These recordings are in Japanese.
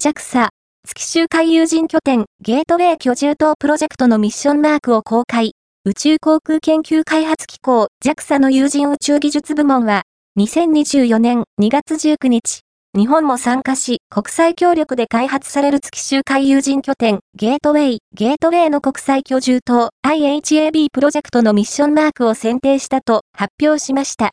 JAXA、月周回有人拠点ゲートウェイ居住棟プロジェクトのミッションマークを公開。宇宙航空研究開発機構 JAXA の有人宇宙技術部門は、2024年2月19日、日本も参加し、国際協力で開発される月周回有人拠点、ゲートウェイ、ゲートウェイの国際居住棟、IHAB プロジェクトのミッションマークを選定したと発表しました。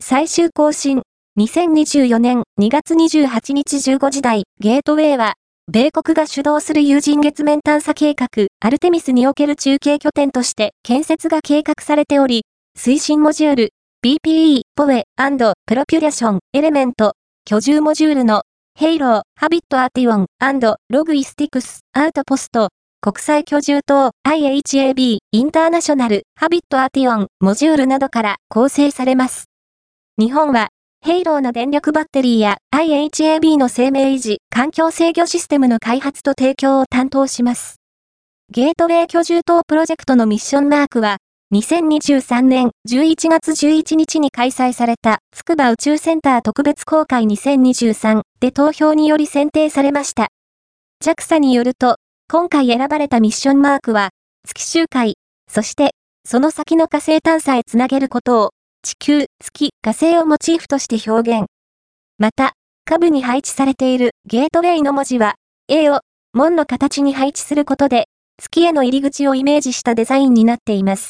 最終更新、2024年2月28日15時台、ゲートウェイは、米国が主導する有人月面探査計画、アルテミスにおける中継拠点として建設が計画されており、推進モジュール、 PPE、Power、Propulsion、Element、居住モジュールの、 HALO、Habitation、and Logistics、Outpost、国際居住棟、IHAB、 International、Habitation、Module などから構成されます。日本は、ヘイローの電力バッテリーや IHAB の生命維持、環境制御システムの開発と提供を担当します。ゲートウェイ居住棟プロジェクトのミッションマークは、2023年11月11日に開催された筑波宇宙センター特別公開2023で投票により選定されました。JAXA によると、今回選ばれたミッションマークは、月周回、そして、その先の火星探査へつなげることを、地球、月、火星をモチーフとして表現。また、下部に配置されているゲートウェイの文字は、A を門の形に配置することで、月への入り口をイメージしたデザインになっています。